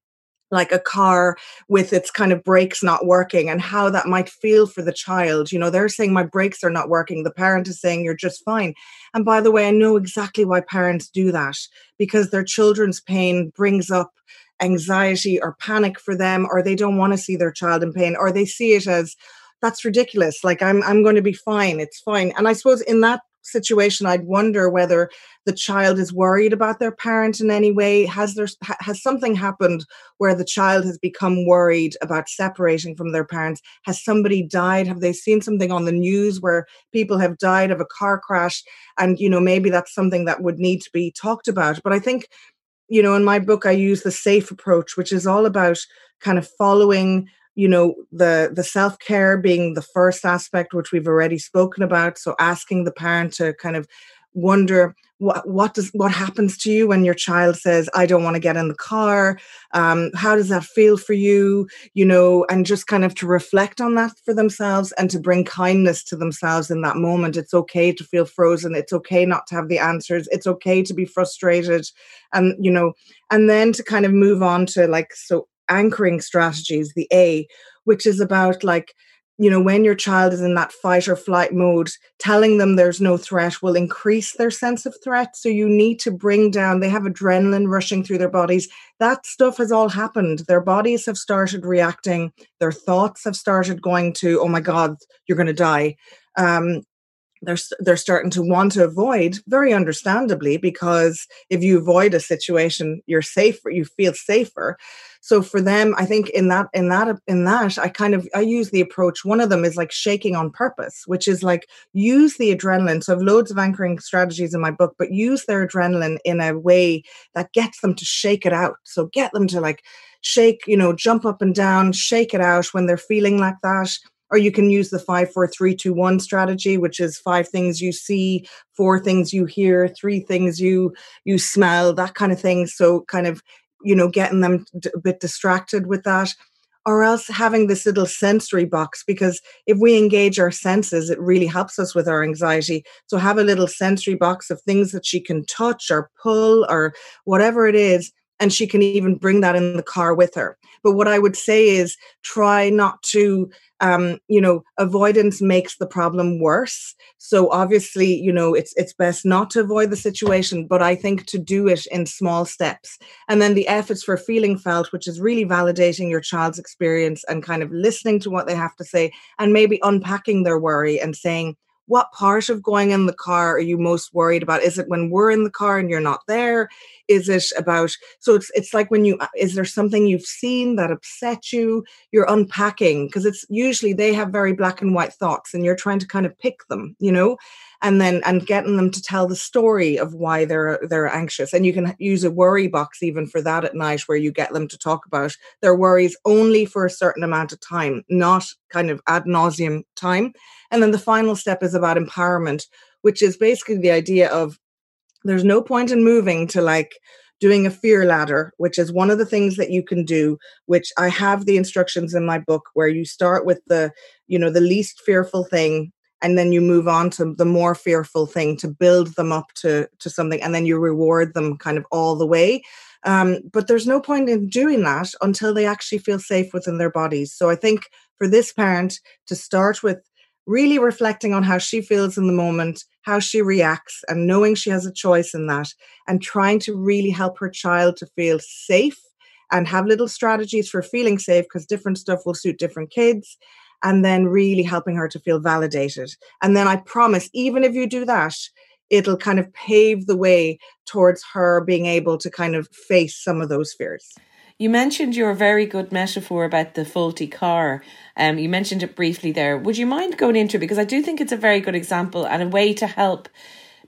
Speaker 4: like a car with its kind of brakes not working and how that might feel for the child. You know, they're saying my brakes are not working. The parent is saying you're just fine. And by the way, I know exactly why parents do that because their children's pain brings up anxiety or panic for them or they don't want to see their child in pain or they see it as that's ridiculous like i'm i'm going to be fine it's fine and i suppose in that situation i'd wonder whether the child is worried about their parent in any way. Has there has something happened where the child has become worried about separating from their parents? Has somebody died? Have they seen something on the news where people have died of a car crash? And you know maybe that's something that would need to be talked about. But i think you know in my book i use the safe approach which is all about kind of following you know the the self-care being the first aspect which we've already spoken about. So asking the parent to kind of wonder what what does what happens to you when your child says i don't want to get in the car um, how does that feel for you? you know and just kind of to reflect on that for themselves and to bring kindness to themselves in that moment. It's okay to feel frozen. It's okay not to have the answers. It's okay to be frustrated and you know and then to kind of move on to like so anchoring strategies, the A, which is about like, you know, when your child is in that fight or flight mode, telling them there's no threat will increase their sense of threat. So you need to bring down, they have adrenaline rushing through their bodies. That stuff has all happened. Their bodies have started reacting, their thoughts have started going to, oh my God, you're going to die. Um, they're they're starting to want to avoid very understandably because if you avoid a situation you're safer you feel safer so for them i think in that in that in that i kind of i use the approach one of them is like shaking on purpose which is like use the adrenaline. So i've loads of anchoring strategies in my book but use their adrenaline in a way that gets them to shake it out. So get them to like shake you know jump up and down shake it out when they're feeling like that. Or you can use the five, four, three, two, one strategy, which is five things you see, four things you hear, three things you you smell, that kind of thing. So kind of you know getting them a bit distracted with that or else having this little sensory box because if we engage our senses it really helps us with our anxiety. So have a little sensory box of things that she can touch or pull or whatever it is and she can even bring that in the car with her. But what I would say is try not to, um, you know, avoidance makes the problem worse. So obviously, you know, it's it's best not to avoid the situation, but I think to do it in small steps. And then the efforts for feeling felt, which is really validating your child's experience and kind of listening to what they have to say and maybe unpacking their worry and saying, what part of going in the car are you most worried about? Is it when we're in the car and you're not there? Is it about so it's it's like when you uh, is there something you've seen that upset you? You're unpacking because it's usually they have very black and white thoughts and you're trying to kind of pick them you know? And then and getting them to tell the story of why they're they're anxious. And you can use a worry box even for that at night where you get them to talk about their worries only for a certain amount of time not kind of ad nauseum time. And then the final step is about empowerment which is basically the idea of there's no point in moving to like doing a fear ladder, which is one of the things that you can do, which I have the instructions in my book where you start with the, you know, the least fearful thing and then you move on to the more fearful thing to build them up to to something and then you reward them kind of all the way. Um, but there's no point in doing that until they actually feel safe within their bodies. So i think for this parent to start with really reflecting on how she feels in the moment how she reacts and knowing she has a choice in that and trying to really help her child to feel safe and have little strategies for feeling safe because different stuff will suit different kids and then really helping her to feel validated. And then I promise, even if you do that, it'll kind of pave the way towards her being able to kind of face some of those fears.
Speaker 2: You mentioned your very good metaphor about the faulty car. Um, you mentioned it briefly there. Would you mind going into it? Because I do think it's a very good example and a way to help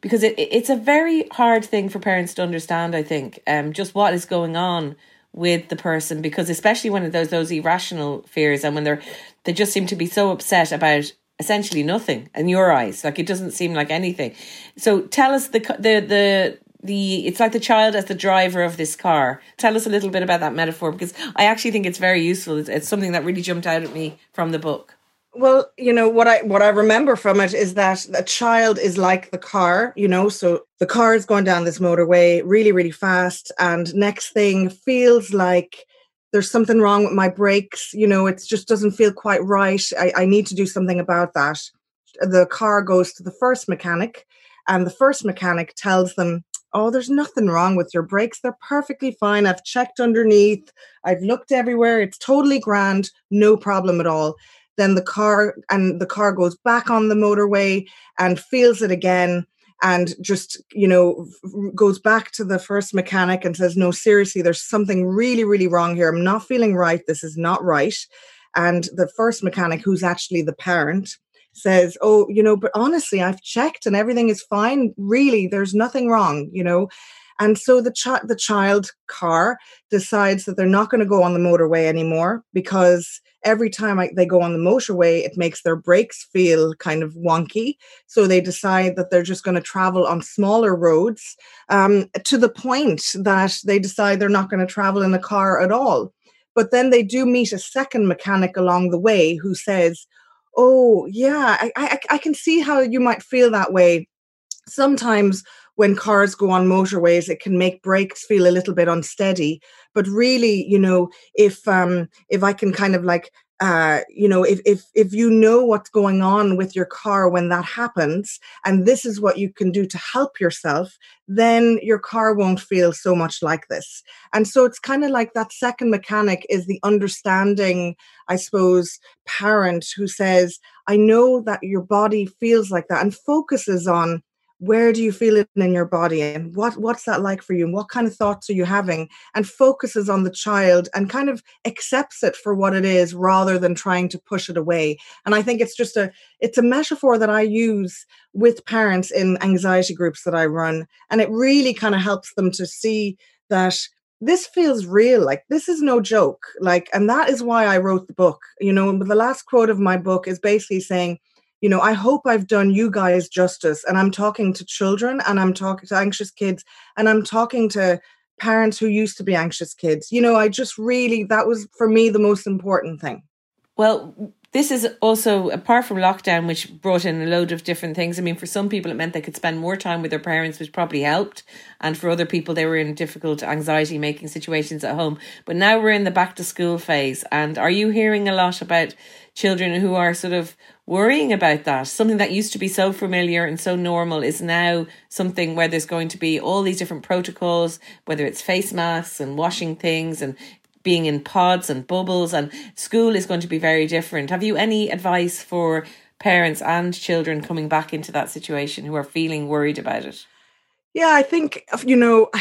Speaker 2: because it, it's a very hard thing for parents to understand, I think, um, just what is going on with the person because especially when there's those irrational fears and when they're they just seem to be so upset about essentially nothing in your eyes like it doesn't seem like anything so tell us the the the the it's like the child as the driver of this car tell us a little bit about that metaphor because i actually think it's very useful it's, it's something that really jumped out at me from the book
Speaker 4: well, you know what I what I remember from it is that a child is like the car, you know, so the car is going down this motorway really really fast and next thing feels like there's something wrong with my brakes, you know, it just doesn't feel quite right. I, I need to do something about that. The car goes to the first mechanic and the first mechanic tells them, Oh, there's nothing wrong with your brakes. They're perfectly fine. I've checked underneath. I've looked everywhere. It's totally grand. No problem at all then the car and the car goes back on the motorway and feels it again and just you know goes back to the first mechanic and says no seriously there's something really really wrong here i'm not feeling right this is not right and the first mechanic who's actually the parent says oh you know but honestly i've checked and everything is fine really there's nothing wrong you know and so the, the child car decides that they're not going to go on the motorway anymore because every time I, they go on the motorway, it makes their brakes feel kind of wonky. So they decide that they're just going to travel on smaller roads um, to the point that they decide they're not going to travel in a car at all. But then they do meet a second mechanic along the way who says, Oh, yeah, I, I, I can see how you might feel that way. Sometimes when cars go on motorways it can make brakes feel a little bit unsteady but really you know if um if i can kind of like uh, you know, if if if you know what's going on with your car when that happens, and this is what you can do to help yourself, then your car won't feel so much like this. And so it's kind of like that second mechanic is the understanding, I suppose, parent who says, "I know that your body feels like that," and focuses on where do you feel it in your body and what what's that like for you and what kind of thoughts are you having and focuses on the child and kind of accepts it for what it is rather than trying to push it away. And i think it's just a it's a metaphor that i use with parents in anxiety groups that i run and it really kind of helps them to see that this feels real like this is no joke like and that is why i wrote the book. You know the last quote of my book is basically saying you know, I hope I've done you guys justice. And I'm talking to children and I'm talking to anxious kids and I'm talking to parents who used to be anxious kids. You know, I just really, that was for me the most important thing.
Speaker 2: Well, this is also apart from lockdown which brought in a load of different things i mean for some people it meant they could spend more time with their parents which probably helped and for other people they were in difficult anxiety making situations at home but now we're in the back to school phase and are you hearing a lot about children who are sort of worrying about that something that used to be so familiar and so normal is now something where there's going to be all these different protocols whether it's face masks and washing things and being in pods and bubbles, and school is going to be very different. Have you any advice for parents and children coming back into that situation who are feeling worried about it?
Speaker 4: Yeah, I think, you know,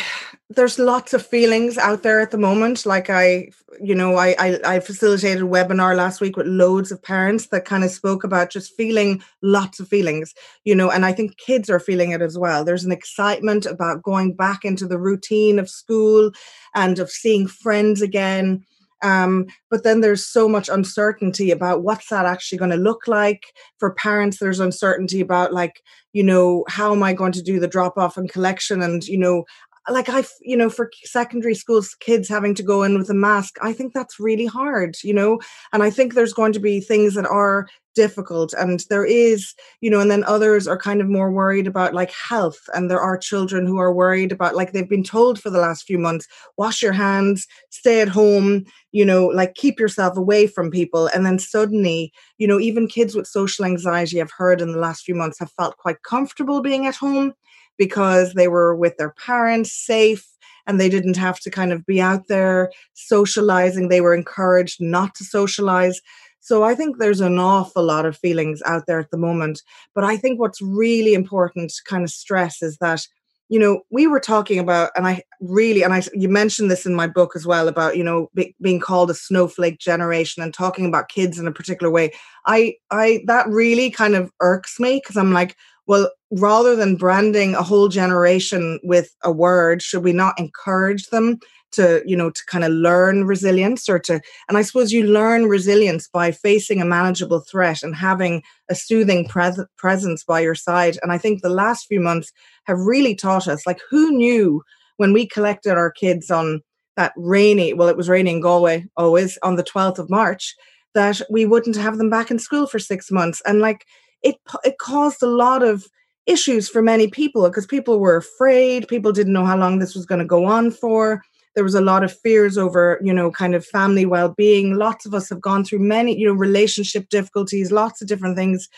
Speaker 4: there's lots of feelings out there at the moment. Like I, you know, I, I, I facilitated a webinar last week with loads of parents that kind of spoke about just feeling lots of feelings, you know, and I think kids are feeling it as well. There's an excitement about going back into the routine of school and of seeing friends again um, but then there's so much uncertainty about what's that actually going to look like for parents. There's uncertainty about like, you know, how am I going to do the drop off and collection? And, you know, like I, you know, for secondary schools kids having to go in with a mask, I think that's really hard, you know. And I think there's going to be things that are difficult and there is you know and then others are kind of more worried about like health and there are children who are worried about like they've been told for the last few months wash your hands stay at home you know like keep yourself away from people and then suddenly you know even kids with social anxiety i've heard in the last few months have felt quite comfortable being at home because they were with their parents safe and they didn't have to kind of be out there socializing they were encouraged not to socialize so I think there's an awful lot of feelings out there at the moment. But I think what's really important to kind of stress is that, you know, we were talking about, and I really, and I, you mentioned this in my book as well about, you know, be, being called a snowflake generation and talking about kids in a particular way. I, I, that really kind of irks me because I'm like, well, rather than branding a whole generation with a word, should we not encourage them to you know to kind of learn resilience or to and i suppose you learn resilience by facing a manageable threat and having a soothing pres- presence by your side. And i think the last few months have really taught us like who knew when we collected our kids on that rainy well it was raining in galway always on the 12th of march that we wouldn't have them back in school for six months. And like it it caused a lot of issues for many people because people were afraid people didn't know how long this was going to go on for. There was a lot of fears over you know kind of family well-being. Lots of us have gone through many you know relationship difficulties lots of different things.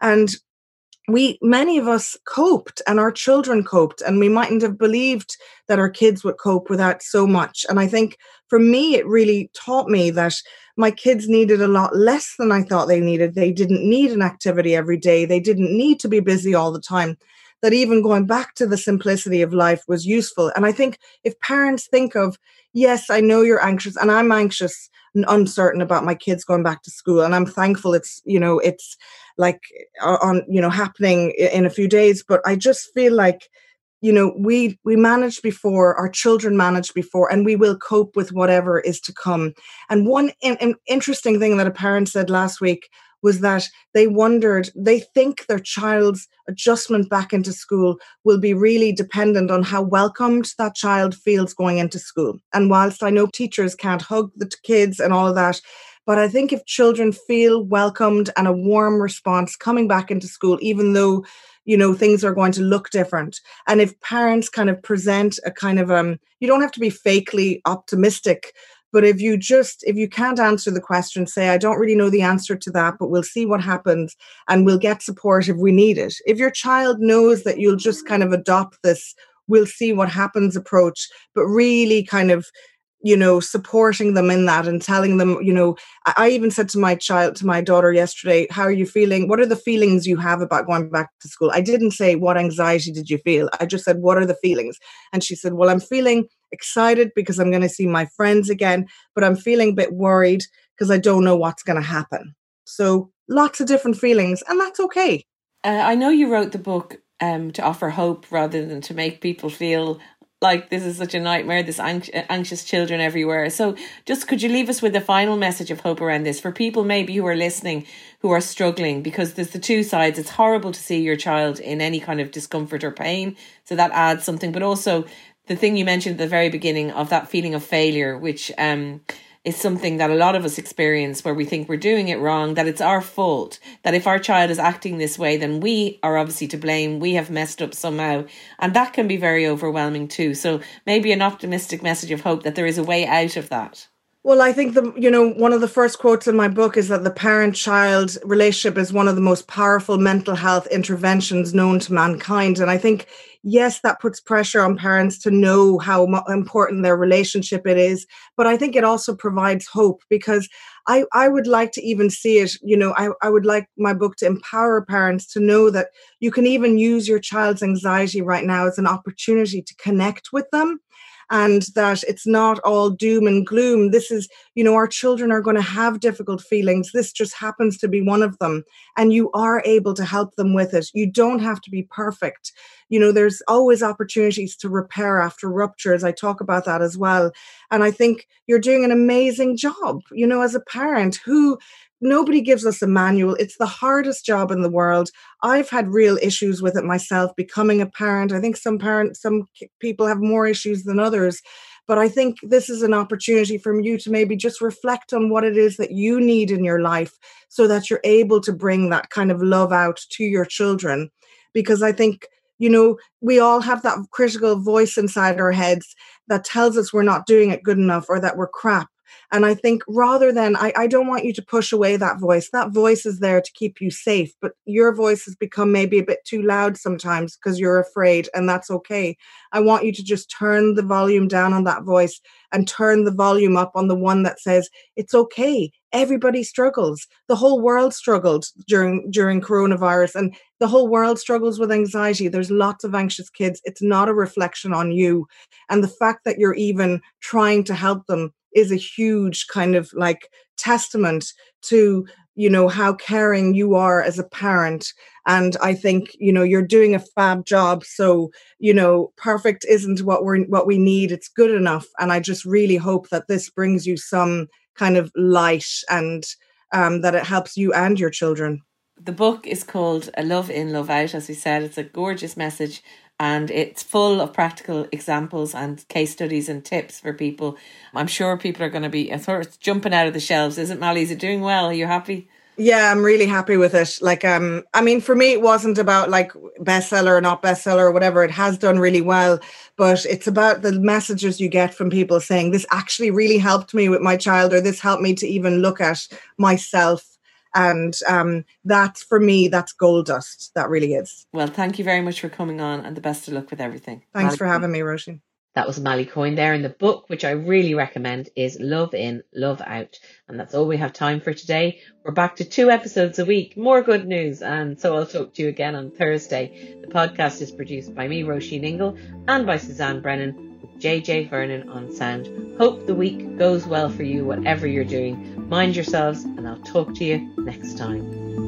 Speaker 4: And we many of us coped and our children coped and we mightn't have believed that our kids would cope without so much. And i think for me it really taught me that my kids needed a lot less than i thought they needed they didn't need an activity every day they didn't need to be busy all the time that even going back to the simplicity of life was useful. And I think if parents think of, yes, I know you're anxious and I'm anxious and uncertain about my kids going back to school. And I'm thankful it's, you know, it's like on, you know, happening in a few days. But I just feel like, you know we we managed before our children managed before and we will cope with whatever is to come and one in, in interesting thing that a parent said last week was that they wondered, they think their child's adjustment back into school will be really dependent on how welcomed that child feels going into school. And whilst I know teachers can't hug the kids and all of that, but I think if children feel welcomed and a warm response coming back into school, even though you know things are going to look different and if parents kind of present a kind of um you don't have to be fakely optimistic but if you just, if you can't answer the question, say, I don't really know the answer to that, but we'll see what happens and we'll get support if we need it. If your child knows that you'll just kind of adopt this, we'll see what happens approach, but really kind of you know supporting them in that and telling them you know I, even said to my child to my daughter yesterday how are you feeling? What are the feelings you have about going back to school? I didn't say what anxiety did you feel? I just said what are the feelings? And she said well i'm feeling excited because i'm going to see my friends again but i'm feeling a bit worried because i don't know what's going to happen. So lots of different feelings and that's okay.
Speaker 5: Uh, i know you wrote the book um, to offer hope rather than to make people feel like this is such a nightmare this anxious children everywhere. So just could you leave us with a final message of hope around this for people maybe who are listening who are struggling? Because there's the two sides. It's horrible to see your child in any kind of discomfort or pain. So that adds something. But also the thing you mentioned at the very beginning of that feeling of failure which um is something that a lot of us experience where we think we're doing it wrong, that it's our fault, that if our child is acting this way, then we are obviously to blame, we have messed up somehow. And that can be very overwhelming too. So maybe an optimistic message of hope that there is a way out of that.
Speaker 4: Well, I think the you know one of the first quotes in my book is that the parent-child relationship is one of the most powerful mental health interventions known to mankind, and I think yes, that puts pressure on parents to know how important their relationship it is, but I think it also provides hope because I, I would like to even see it, you know, I, I would like my book to empower parents to know that you can even use your child's anxiety right now as an opportunity to connect with them and that it's not all doom and gloom. This is, you know, our children are going to have difficult feelings. This just happens to be one of them. And you are able to help them with it. You don't have to be perfect. You know, there's always opportunities to repair after ruptures. I talk about that as well. And I think you're doing an amazing job, you know, as a parent who nobody gives us a manual. It's the hardest job in the world. I've had real issues with it myself becoming a parent. I think some parents, some people have more issues than others. But I think this is an opportunity for you to maybe just reflect on what it is that you need in your life so that you're able to bring that kind of love out to your children. Because I think, you know, we all have that critical voice inside our heads that tells us we're not doing it good enough or that we're crap and I think rather than, I, I don't want you to push away that voice. That voice is there to keep you safe, but your voice has become maybe a bit too loud sometimes because you're afraid, and that's okay. I want you to just turn the volume down on that voice and turn the volume up on the one that says, it's okay. Everybody struggles. The whole world struggled during during coronavirus and the whole world struggles with anxiety. There's lots of anxious kids. It's not a reflection on you. And the fact that you're even trying to help them is a huge kind of like testament to you know how caring you are as a parent. And i think you know you're doing a fab job so you know perfect isn't what we're what we need it's good enough. And i just really hope that this brings you some kind of light and um, that it helps you and your children.
Speaker 5: The book is called a love in love out as we said. It's a gorgeous message and it's full of practical examples and case studies and tips for people. I'm sure people are going to be sort of jumping out of the shelves, isn't Malie? Is it doing well? Are you happy?
Speaker 4: Yeah, I'm really happy with it. Like, um, I mean, for me, it wasn't about like bestseller or not bestseller or whatever. It has done really well, but it's about the messages you get from people saying this actually really helped me with my child, or this helped me to even look at myself and um, that's for me that's gold dust. That really is.
Speaker 5: Well thank you very much for coming on and the best of luck with everything.
Speaker 4: Thanks Malie for having me Roisin.
Speaker 2: That was Malie Coyne there in the book which I really recommend is Love In Love Out. And that's all we have time for today. We're back to two episodes a week. More good news. And so I'll talk to you again on Thursday. The podcast is produced by me Roisin Ingle and by Suzanne Brennan JJ Vernon on sound. Hope the week goes well for you, whatever you're doing. Mind yourselves, and I'll talk to you next time.